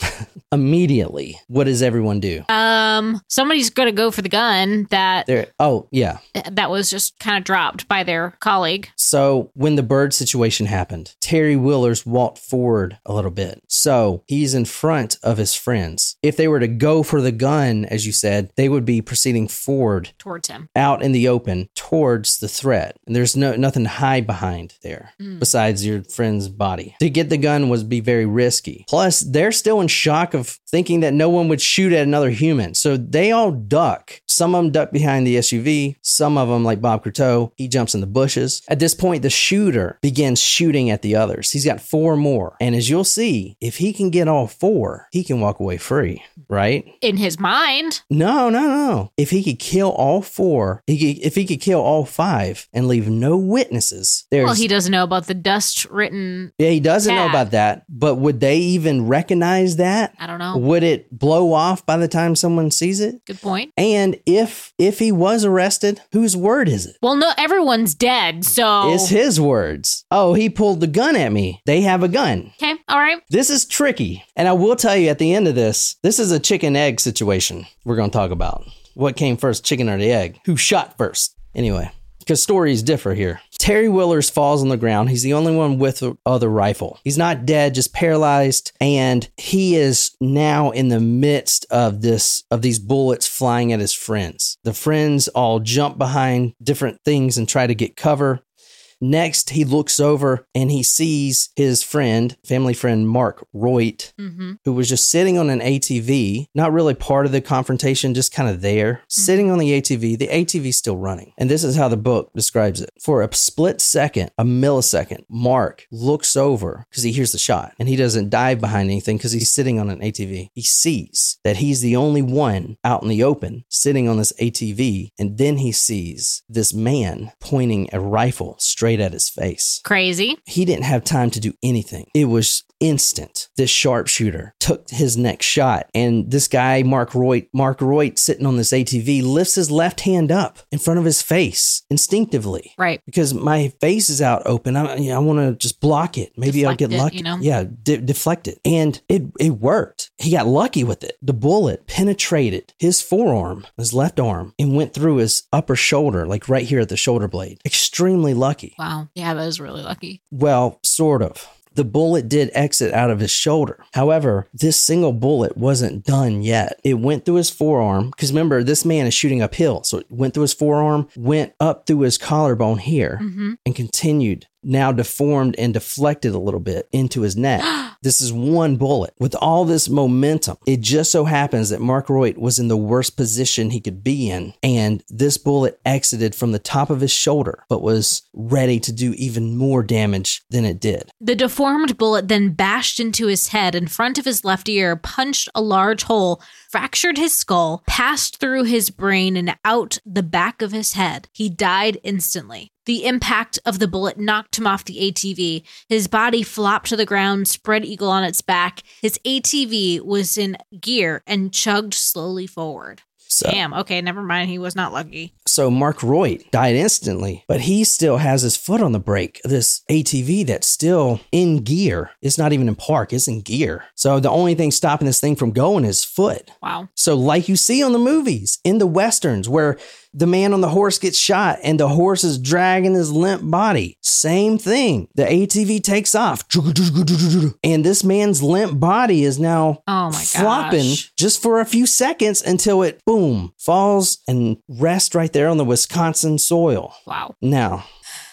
Immediately, what does everyone do? Um, somebody's gonna go for the gun that There. Oh, yeah. that was just kind of dropped by their colleague. So when the bird situation happened, Terry Willers walked forward a little bit. So he's in front of his friends. If they were to go for the gun, as you said, they would be proceeding forward towards him. out in the open towards the threat. And there's no nothing to hide behind there Mm. besides your friend's body. To get the gun was be very risky. Plus, they're still in shock of thinking that no one would shoot at another human. So they all duck. Some of them duck behind the SUV. Some of them, like Bob Crotteau, he jumps in the bushes. At this point, the shooter begins shooting at the others. He's got four more. And as you'll see, if he can get all four, he can walk away free, right? In his mind, No, no, no. If he could kill all four, he could, if he could kill all five and leave no witnesses, there's well, he doesn't know about the dust written. yeah, he doesn't know about that. But would they even recognize that? I don't know. Would it blow off by the time someone sees it? Good point. And if if he was arrested, whose word is it? Well, no, everyone's dead, so It's his words. Oh, he pulled the gun at me. They have a gun. okay, all right. This is tricky. And I will tell you at the end of this, this is a chicken egg situation we're going to talk about. What came first, chicken or the egg? Who shot first? Anyway, because stories differ here. Terry Willers falls on the ground. He's the only one with the other rifle. He's not dead, just paralyzed, and he is now in the midst of this of these bullets flying at his friends. The friends all jump behind different things and try to get cover. Next, he looks over and he sees his friend, family friend Mark Roidt, Mm-hmm. who was just sitting on an ATV, not really part of the confrontation, just kind of there, sitting on the ATV. The ATV's still running. And this is how the book describes it. For a split second, a millisecond, Mark looks over because he hears the shot and he doesn't dive behind anything because he's sitting on an ATV. He sees that he's the only one out in the open sitting on this ATV. And then he sees this man pointing a rifle straight at his face Crazy. he didn't have time to do anything. It was instant. This sharpshooter took his next shot, and this guy, Mark Roidt, Mark Roidt, sitting on this ATV, lifts his left hand up in front of his face instinctively. Right. Because my face is out open, I, you know, I want to just block it. Maybe I'll get it, lucky. you know? Yeah, de- deflect it, and it it worked. He got lucky with it. The bullet penetrated his forearm, his left arm, and went through his upper shoulder, like right here at the shoulder blade. Extremely lucky. Wow. Yeah, that was really lucky. Well, sort of. The bullet did exit out of his shoulder. However, this single bullet wasn't done yet. It went through his forearm because remember, this man is shooting uphill. So it went through his forearm, went up through his collarbone here, Mm-hmm. and continued, now deformed and deflected a little bit into his neck. This is one bullet. With all this momentum, it just so happens that Mark Roidt was in the worst position he could be in. And this bullet exited from the top of his shoulder, but was ready to do even more damage than it did. The deformed bullet then bashed into his head in front of his left ear, punched a large hole, fractured his skull, passed through his brain, and out the back of his head. He died instantly. The impact of the bullet knocked him off the ATV. His body flopped to the ground, spread eagle on its back. His ATV was in gear and chugged slowly forward. So, Damn. Okay, never mind. He was not lucky. so Mark Roidt died instantly, but he still has his foot on the brake. This ATV that's still in gear. It's not even in park, it's in gear. So the only thing stopping this thing from going is foot. Wow. So, like you see on the movies, in the westerns, where the man on the horse gets shot and the horse is dragging his limp body, same thing. The ATV takes off, and this man's limp body is now Oh my flopping gosh. just for a few seconds until it boom falls and rests right there on the Wisconsin soil. Wow. Now,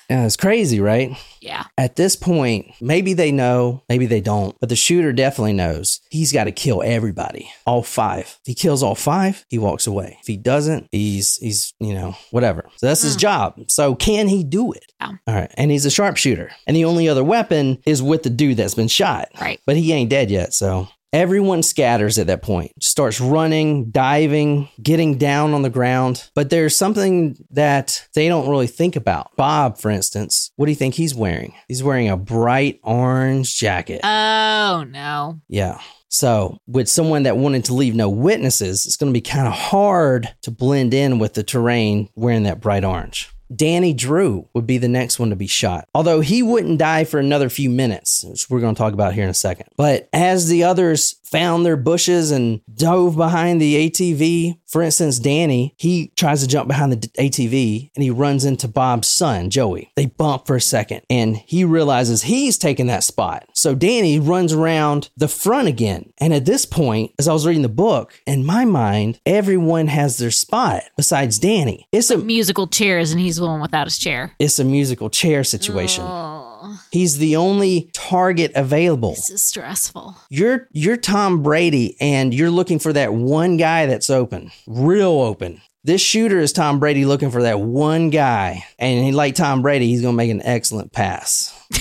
yeah, it's crazy, right? Yeah. At this point, maybe they know, maybe they don't, but the shooter definitely knows he's got to kill everybody, all five. If he kills all five, he walks away. If he doesn't, he's he's you know whatever. So that's his hmm. job. So can he do it? Yeah. All right, and he's a sharpshooter, and the only other weapon is with the dude that's been shot. Right. But he ain't dead yet, so. Everyone scatters at that point, starts running, diving, getting down on the ground. But there's something that they don't really think about. Bob, for instance, what do you think he's wearing? He's wearing a bright orange jacket. Oh no. Yeah. So, with someone that wanted to leave no witnesses, it's going to be kind of hard to blend in with the terrain wearing that bright orange. Danny Drew would be the next one to be shot, although he wouldn't die for another few minutes, which we're going to talk about here in a second. But as the others found their bushes and dove behind the ATV, for instance, Danny, he tries to jump behind the ATV and he runs into Bob's son, Joey. They bump for a second and he realizes he's taking that spot. So Danny runs around the front again. And at this point, as I was reading the book, in my mind, everyone has their spot besides Danny. It's a Musical chairs, and he's the one without his chair. it's a musical chair situation. Oh, He's the only target available. this is stressful. You're you're Tom Brady and you're looking for that one guy that's open, real open. This shooter is Tom Brady looking for that one guy. And he, like Tom Brady, he's going to make an excellent pass.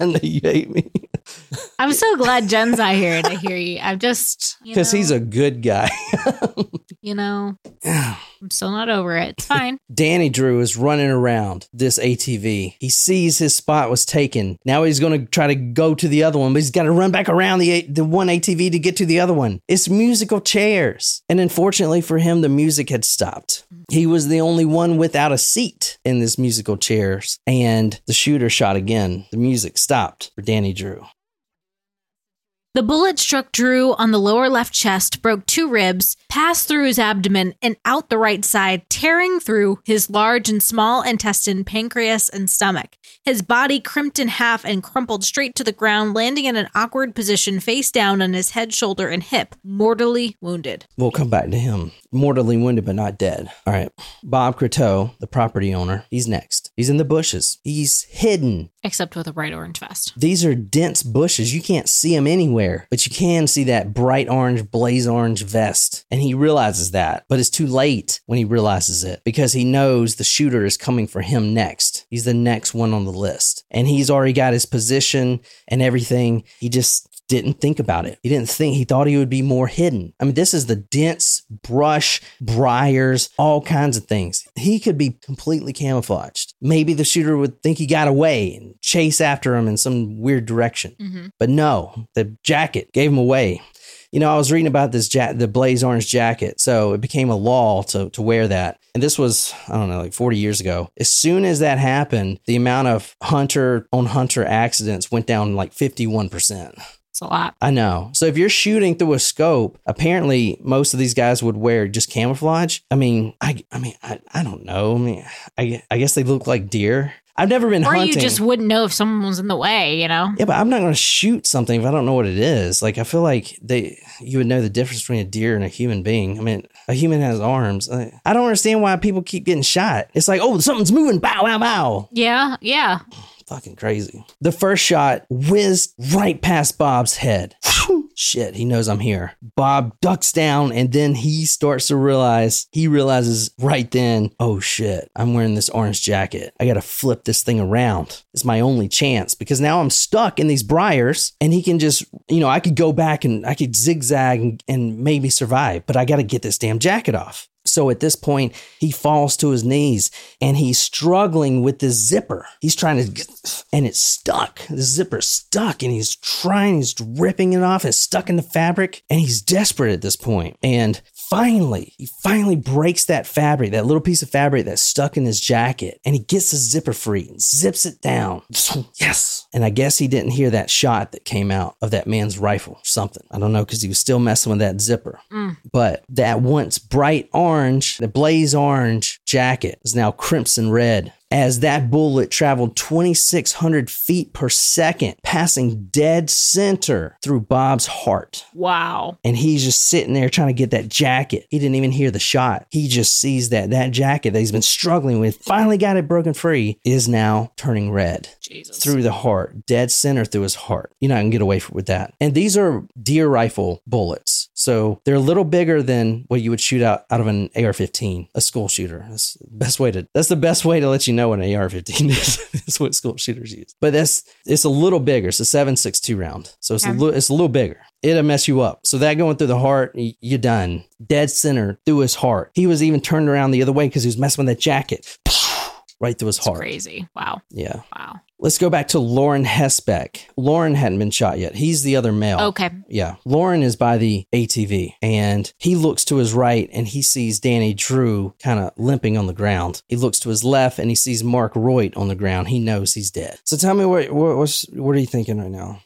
I know you hate me I'm so glad Jen's not here to hear you. I'm just because he's a good guy. you know, I'm still not over it. It's fine. Danny Drew is running around this ATV. He sees his spot was taken. Now he's going to try to go to the other one, but he's got to run back around the the one ATV to get to the other one. It's musical chairs. And unfortunately for him, the music had stopped. He was the only one without a seat in this musical chairs. And the shooter shot again. The music stopped for Danny Drew. The bullet struck Drew on the lower left chest, broke two ribs, passed through his abdomen, and out the right side, tearing through his large and small intestine, pancreas, and stomach. His body crimped in half and crumpled straight to the ground, landing in an awkward position face down on his head, shoulder, and hip, mortally wounded. We'll come back to him. Mortally wounded, but not dead. All right. Bob Crotteau, the property owner, he's next. He's in the bushes. He's hidden. Except with a bright orange vest. These are dense bushes. You can't see him anywhere, but you can see that bright orange, blaze orange vest. And he realizes that, but it's too late when he realizes it because he knows the shooter is coming for him next. He's the next one on the list. And he's already got his position and everything. He just didn't think about it. He didn't think, he thought he would be more hidden. I mean, this is the dense brush, briars, all kinds of things. He could be completely camouflaged. Maybe the shooter would think he got away and chase after him in some weird direction. Mm-hmm. But no, the jacket gave him away. You know, I was reading about this ja- the blaze orange jacket, so it became a law to to wear that. And this was I don't know, like 40 years ago. As soon as that happened, the amount of hunter on hunter accidents went down like 51%. It's a lot. I know. So if you're shooting through a scope, apparently most of these guys would wear just camouflage. I mean, I I mean, I, I don't know. I mean, I I guess they look like deer. I've never been Or hunting. you just wouldn't know if someone was in the way, you know? Yeah, but I'm not going to shoot something if I don't know what it is. Like I feel like they you would know the difference between a deer and a human being. I mean, a human has arms. I, I don't understand why people keep getting shot. It's like, oh, something's moving. Bow, bow, bow. Yeah, yeah. Fucking crazy. The first shot whizzed right past Bob's head. Shit, he knows I'm here. Bob ducks down and then he starts to realize, he realizes right then, oh shit, I'm wearing this orange jacket. I gotta flip this thing around. It's my only chance because now I'm stuck in these briars and he can just, you know, I could go back and I could zigzag and, and maybe survive, but I gotta get this damn jacket off. So at this point, he falls to his knees and he's struggling with this zipper. He's trying to, get, and it's stuck. The zipper's stuck and he's trying, he's ripping it off. It's stuck in the fabric and he's desperate at this point. And finally, he finally breaks that fabric, that little piece of fabric that's stuck in his jacket, and he gets the zipper free and zips it down. Yes. And I guess he didn't hear that shot that came out of that man's rifle or something. I don't know because he was still messing with that zipper. Mm. But that once bright orange, the blaze orange jacket is now crimson red. As that bullet traveled 2,600 feet per second, passing dead center through Bob's heart Wow. and he's just sitting there trying to get that jacket. He didn't even hear the shot. He just sees that that jacket that he's been struggling with, finally got it broken free, is now turning red Jesus. through the heart, dead center through his heart. You're not gonna get away with that. And these are deer rifle bullets, so they're a little bigger than what you would shoot out out of an AR-15, a school shooter. That's the best way to. That's the best way to let you know what an AR-15 is. That's what school shooters use. But that's it's a little bigger. It's a 7.62 round, so it's a little it's a little bigger. It'll mess you up. So that going through the heart, you're done. Dead center through his heart. He was even turned around the other way because he was messing with that jacket. Right through his It's heart. crazy. Wow. Yeah. Wow. Let's go back to Lauren Hesebeck. Lauren hadn't been shot yet. He's the other male. Okay. Yeah. Lauren is by the ATV and he looks to his right and he sees Danny Drew kind of limping on the ground. He looks to his left and he sees Mark Roidt on the ground. He knows he's dead. So tell me what, what, what's, what are you thinking right now?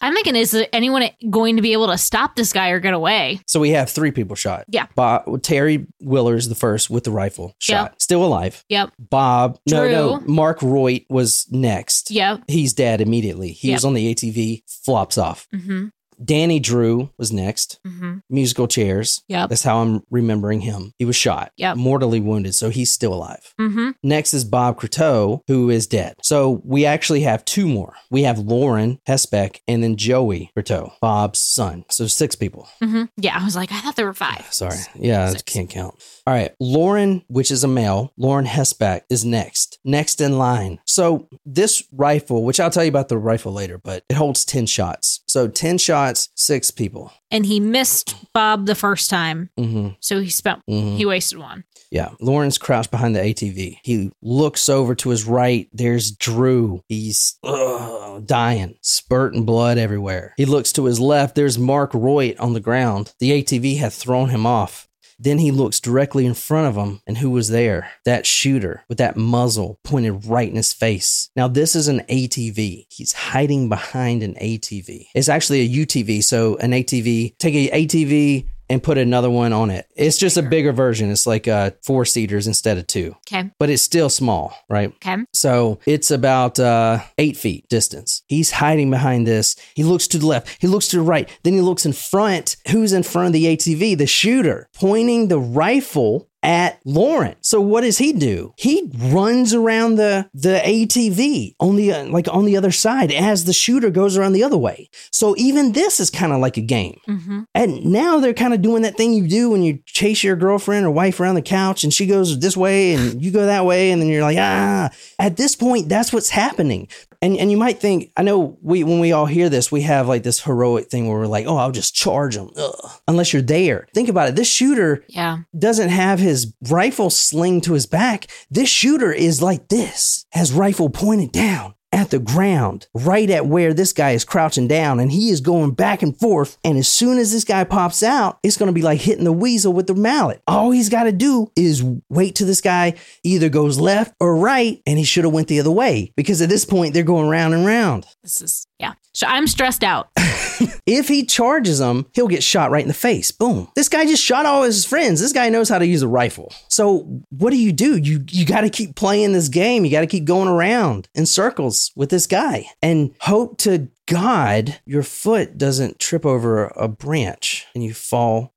I'm thinking, is anyone going to be able to stop this guy or get away? So we have three people shot. Yeah. Bob, Terry Willers, the first with the rifle shot, Yeah. still alive. Yep. Bob, no, no, Mark Roidt was next. Yep. He's dead immediately. He Yep. was on the ATV, flops off. Mm-hmm. Danny Drew was next. Mm-hmm. Musical chairs. Yep. That's how I'm remembering him. He was shot. Yep. Mortally wounded, so he's still alive. Mm-hmm. Next is Bob Crotteau, who is dead. So we actually have two more. We have Lauren Hesebeck and then Joey Crotteau, Bob's son. So six people. Mm-hmm. Yeah. I was like, I thought there were five. Sorry. Yeah, I can't count. All right. Lauren, which is a male, Lauren Hesebeck is next. Next in line. So this rifle, which I'll tell you about the rifle later, but it holds 10 shots. So 10 shots, six people. And he missed Bob the first time. hmm So he spent, hmm he wasted one. Yeah. Lauren's crouched behind the ATV. He looks over to his right. There's Drew. He's ugh, dying, spurting blood everywhere. He looks to his left. There's Mark Roidt on the ground. The ATV had thrown him off. Then he looks directly in front of him, and who was there? That shooter with that muzzle pointed right in his face. Now, this is an ATV. He's hiding behind an ATV. It's actually a UTV. So, an ATV, take a ATV and put another one on it. It's just a bigger version. It's like uh, four seaters instead of two, Okay. but it's still small, right? Okay. So it's about uh, eight feet distance. He's hiding behind this. He looks to the left. He looks to the right. Then he looks in front. Who's in front of the ATV? The shooter, pointing the rifle at Lauren. So what does he do? He runs around the the ATV on the uh, like on the other side as the shooter goes around the other way. So even this is kind of like a game. Mm-hmm. And now they're kind of doing that thing you do when you chase your girlfriend or wife around the couch and she goes this way and you go that way and then you're like, ah. At this point, that's what's happening. And and you might think, I know we when we all hear this, we have like this heroic thing where we're like, oh, I'll just charge them. Ugh. Unless you're there. Think about it. This shooter Yeah. doesn't have his rifle sling to his back. This shooter is like this, has rifle pointed down at the ground, right at where this guy is crouching down, and he is going back and forth. And as soon as this guy pops out, it's to be like hitting the weasel with the mallet. All he's got to do is wait till this guy either goes left or right, and he should have went the other way because at this point they're going round and round. This is yeah. So I'm stressed out. If he charges him, he'll get shot right in the face. Boom. This guy just shot all his friends. This guy knows how to use a rifle. So what do you do? You you got to keep playing this game. You got to keep going around in circles with this guy and hope to God your foot doesn't trip over a branch and you fall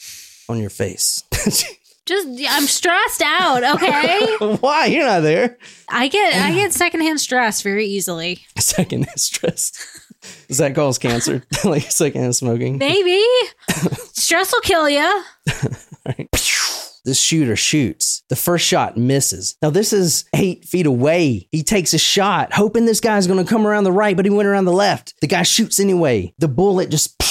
on your face. Just I'm stressed out. Okay. Why? You're not there. I get I get secondhand stress very easily. Secondhand stress. Does that cause cancer? like secondhand uh, smoking? Maybe stress will kill you. This shooter shoots. The first shot misses. Now, this is eight feet away. He takes a shot, hoping this guy's going to come around the right, but he went around the left. The guy shoots anyway. The bullet just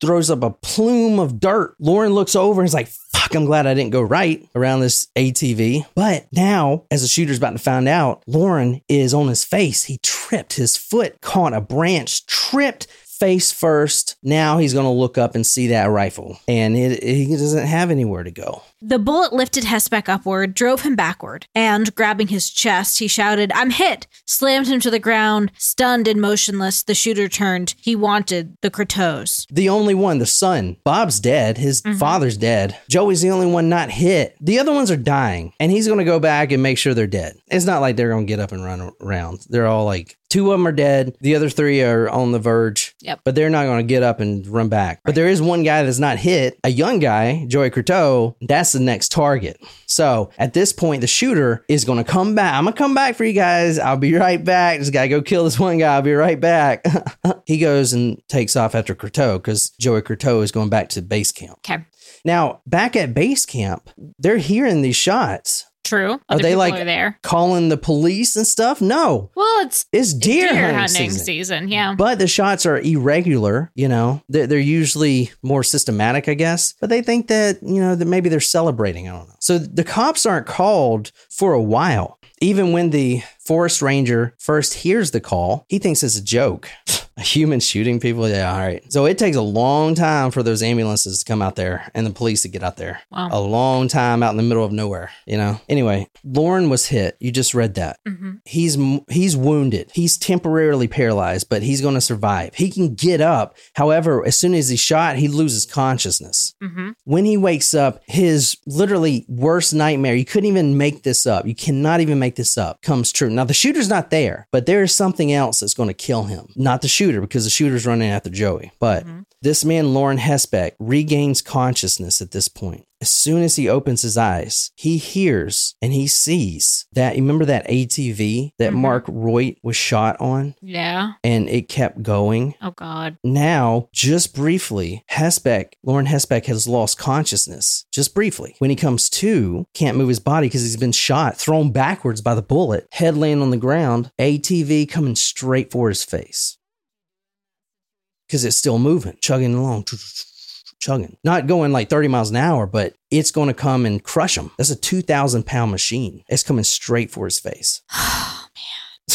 throws up a plume of dirt. Lauren looks over and is like, fuck, I'm glad I didn't go right around this ATV. But now, as the shooter's about to find out, Lauren is on his face. He tripped. His foot caught a branch, tripped face first. Now he's going to look up and see that rifle, and it, he doesn't have anywhere to go. The bullet lifted Hesebeck upward, drove him backward, and grabbing his chest, he shouted, I'm hit! Slammed him to the ground. Stunned and motionless, the shooter turned. He wanted the Crotteaus. The only one, the son, Bob's dead. His mm-hmm. father's dead. Joey's the only one not hit. The other ones are dying, and he's going to go back and make sure they're dead. It's not like they're going to get up and run around. They're all like, two of them are dead. The other three are on the verge. Yep. But they're not going to get up and run back. But there is one guy that's not hit, a young guy, Joey Crotteau. That's the next target. So at this point, the shooter is going to come back. I'm going to come back for you guys. I'll be right back. Just got to go kill this one guy. I'll be right back. he goes and takes off after Crotteau because Joey Crotteau is going back to base camp. Okay. Now, back at base camp, they're hearing these shots. True. Other they like- are there? Calling the police and stuff? No, Well, it's it's deer, deer, hunting, hunting, season. season. Yeah. But the shots are irregular, you know. They're, they're usually more systematic, I guess. But they think that, you know, that maybe they're celebrating. I don't know. So the cops aren't called for a while. Even when the forest ranger first hears the call, he thinks it's a joke. human shooting people? Yeah, all right. So it takes a long time for those ambulances to come out there and the police to get out there. Wow. A long time out in the middle of nowhere, you know. Anyway, Lauren was hit. You just read that hmm he's he's wounded. He's temporarily paralyzed, but he's going to survive. He can get up. However, as soon as he's shot, he loses consciousness. hmm When he wakes up, his literally worst nightmare, you couldn't even make this up. You cannot even make this up, comes true. Now, the shooter's not there, but there is something else that's going to kill him. Not the shooter, because the shooter's running after Joey. But this man, Lauren Hesebeck, regains consciousness at this point. As soon as he opens his eyes, he hears and he sees that. You remember that ATV that Mhm. Mark Roidt was shot on Yeah. and it kept going? Oh God. Now, just briefly, Hesebeck, Lauren Hesebeck has lost consciousness. Just briefly. When he comes to, can't move his body because he's been shot, thrown backwards by the bullet, head laying on the ground, ATV coming straight for his face. Because it's still moving, chugging along, chugging. Not going like 30 miles an hour, but it's going to come and crush him. That's a 2,000 pound machine. It's coming straight for his face.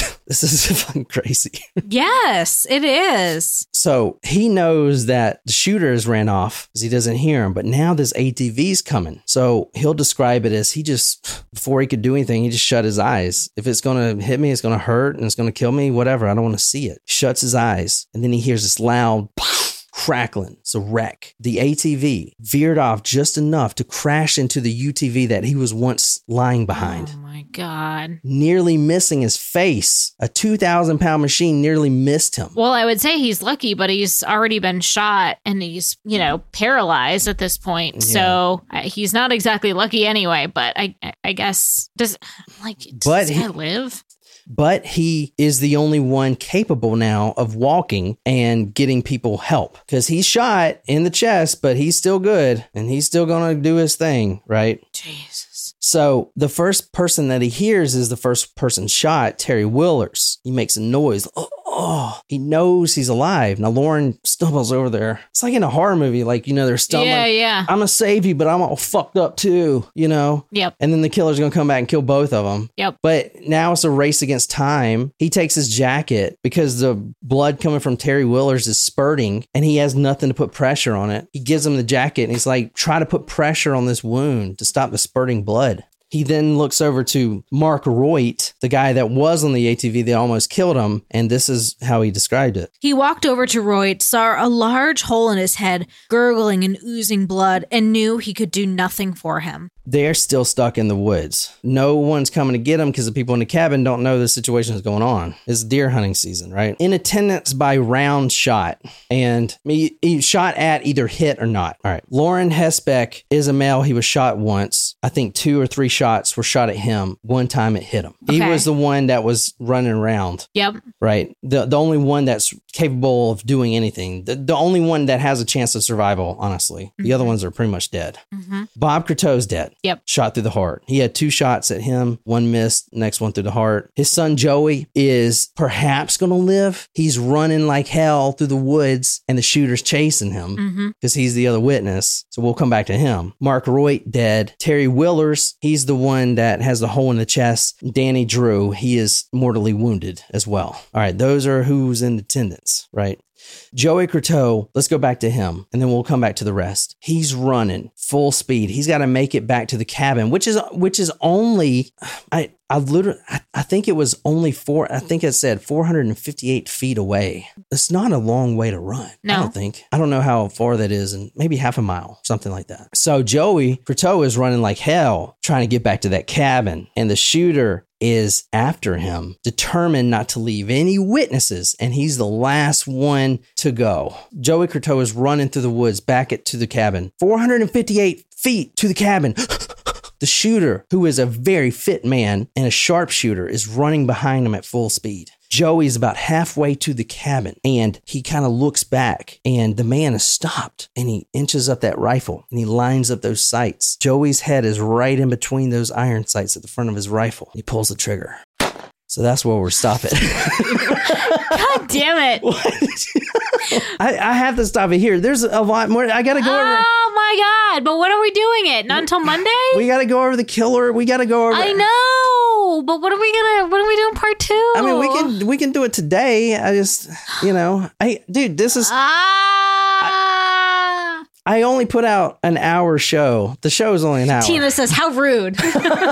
This is fucking crazy. Yes, it is. So he knows that the shooters ran off because he doesn't hear him, but now this ATV's coming. So he'll describe it as he just, before he could do anything, he just shut his eyes. If it's going to hit me, it's going to hurt and it's going to kill me, whatever. I don't want to see it. Shuts his eyes. And then he hears this loud crackling. It's a wreck. The ATV veered off just enough to crash into the UTV that he was once lying behind Oh my god. nearly missing his face. A 2,000 pound machine nearly missed him. Well, I would say he's lucky, but he's already been shot and he's, you know, paralyzed at this point. So uh, he's not exactly lucky anyway. But I, I- guess does like does But he- live? But he is the only one capable now of walking and getting people help because he's shot in the chest, but he's still good and he's still going to do his thing, right? Jesus. So the first person that he hears is the first person shot, Terry Willers. He makes a noise. Oh, oh, he knows he's alive. Now Lauren stumbles over there. It's like in a horror movie, like you know they're stumbling. Yeah, yeah. I'm gonna save you, but I'm all fucked up too, you know? Yep. And then the killer's gonna come back and kill both of them. Yep. But now it's a race against time. He takes his jacket because the blood coming from Terry Willers is spurting and he has nothing to put pressure on it. He gives him the jacket and he's like, try to put pressure on this wound to stop the spurting blood. He then looks over to Mark Roidt, the guy that was on the ATV that almost killed him, and this is how he described it. He walked over to Roidt, saw a large hole in his head, gurgling and oozing blood, and knew he could do nothing for him. They're still stuck in the woods. No one's coming to get them because the people in the cabin don't know the situation is going on. It's deer hunting season, right? In attendance by round shot, and he, he shot at either hit or not. All right. Lauren Hesebeck is a male. He was shot once. I think two or three shots were shot at him. One time it hit him. He was the one that was running around Yep. right? The the only one that's capable of doing anything. The, the only one that has a chance of survival, honestly. The other ones are pretty much dead. hmm Bob Crotteau's dead. Yep. Shot through the heart. He had two shots at him, one missed, next one through the heart. His son Joey is perhaps going to live. He's running like hell through the woods and the shooter's chasing him mm-hmm. because he's the other witness. So we'll come back to him. Mark Roidt dead. Terry Willers, he's the one that has the hole in the chest. Danny Drew, he is mortally wounded as well. All right, those are who's in attendance, right? Joey Crotteau, let's go back to him and then we'll come back to the rest. He's running full speed. He's got to make it back to the cabin, which is which is only I I literally I, I think it was only four I think it said 458 feet away. It's not a long way to run. I No. don't think. I don't know how far that is and maybe half a mile, something like that. So Joey Crotteau is running like hell trying to get back to that cabin and the shooter is after him, determined not to leave any witnesses, and he's the last one to go. Joey Crotteau is running through the woods back at, to the cabin, 458 feet to the cabin. the shooter, who is a very fit man and a sharpshooter, is running behind him at full speed. Joey's about halfway to the cabin and he kind of looks back and the man is stopped and he inches up that rifle and he lines up those sights. Joey's head is right in between those iron sights at the front of his rifle. He pulls the trigger. So that's where we're stopping. God damn it. I, I have to stop it here. There's a lot more. I got to go over. Oh my god! But when are we doing it? Not until Monday. We got to go over the killer. We got to go over. I know, but what are we gonna? What are we doing? Part two? I mean, we can we can do it today. I just, you know, I dude, this is Ah. I only put out an hour show. The show is only an hour. Tina says, "How rude."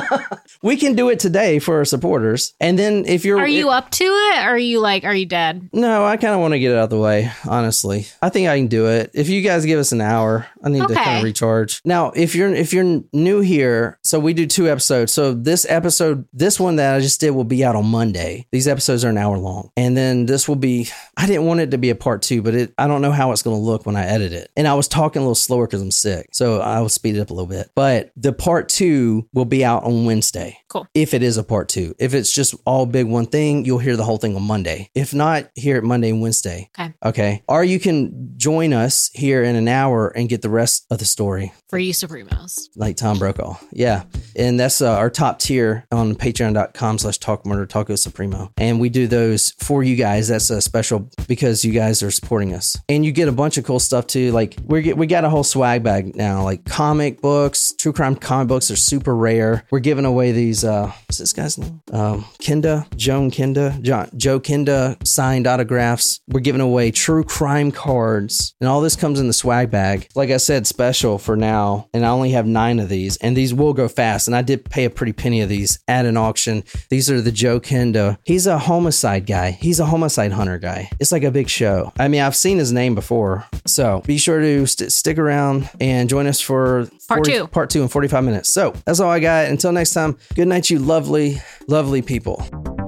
we can do it today for our supporters, and then if you're, are you up to it? Or are you like, are you dead? No, I kind of want to get it out of the way. Honestly, I think I can do it. If you guys give us an hour, I need to kind of recharge. Now, if you're if you're new here, so we do two episodes. So this episode, this one that I just did, will be out on Monday. These episodes are an hour long, and then this will be. I didn't want it to be a part two, but it I don't know how it's going to look when I edit it. And I was talking a little slower because I'm sick, so I will speed it up a little bit. But the part two will be out on Wednesday. Cool. If it is a part two, if it's just all big one thing, you'll hear the whole thing on Monday. If not, hear it Monday and Wednesday. Okay. Okay. Or you can join us here in an hour and get the rest of the story, For you Supremos. like Tom Brokaw. Yeah. Yeah. And that's uh, our top tier on patreon.com slash talk murder taco supremo. And we do those for you guys. That's a special because you guys are supporting us. And you get a bunch of cool stuff too. Like we we got a whole swag bag now, like comic books, true crime comic books are super rare. We're giving away these, uh, what's this guy's name? Um, Kinda, Joan Kenda, John, Joe Kenda signed autographs. We're giving away true crime cards and all this comes in the swag bag. Like I said, special for now. And I only have nine of these and these will go fast. And I did pay a pretty penny of these at an auction. These are the Joe Kenda. He's a homicide guy. He's a homicide hunter guy. It's like a big show. I mean, I've seen his name before. So be sure to st- stick around and join us for Part two. Part two in 45 minutes. So that's all I got. Until next time, good night, you lovely, lovely people.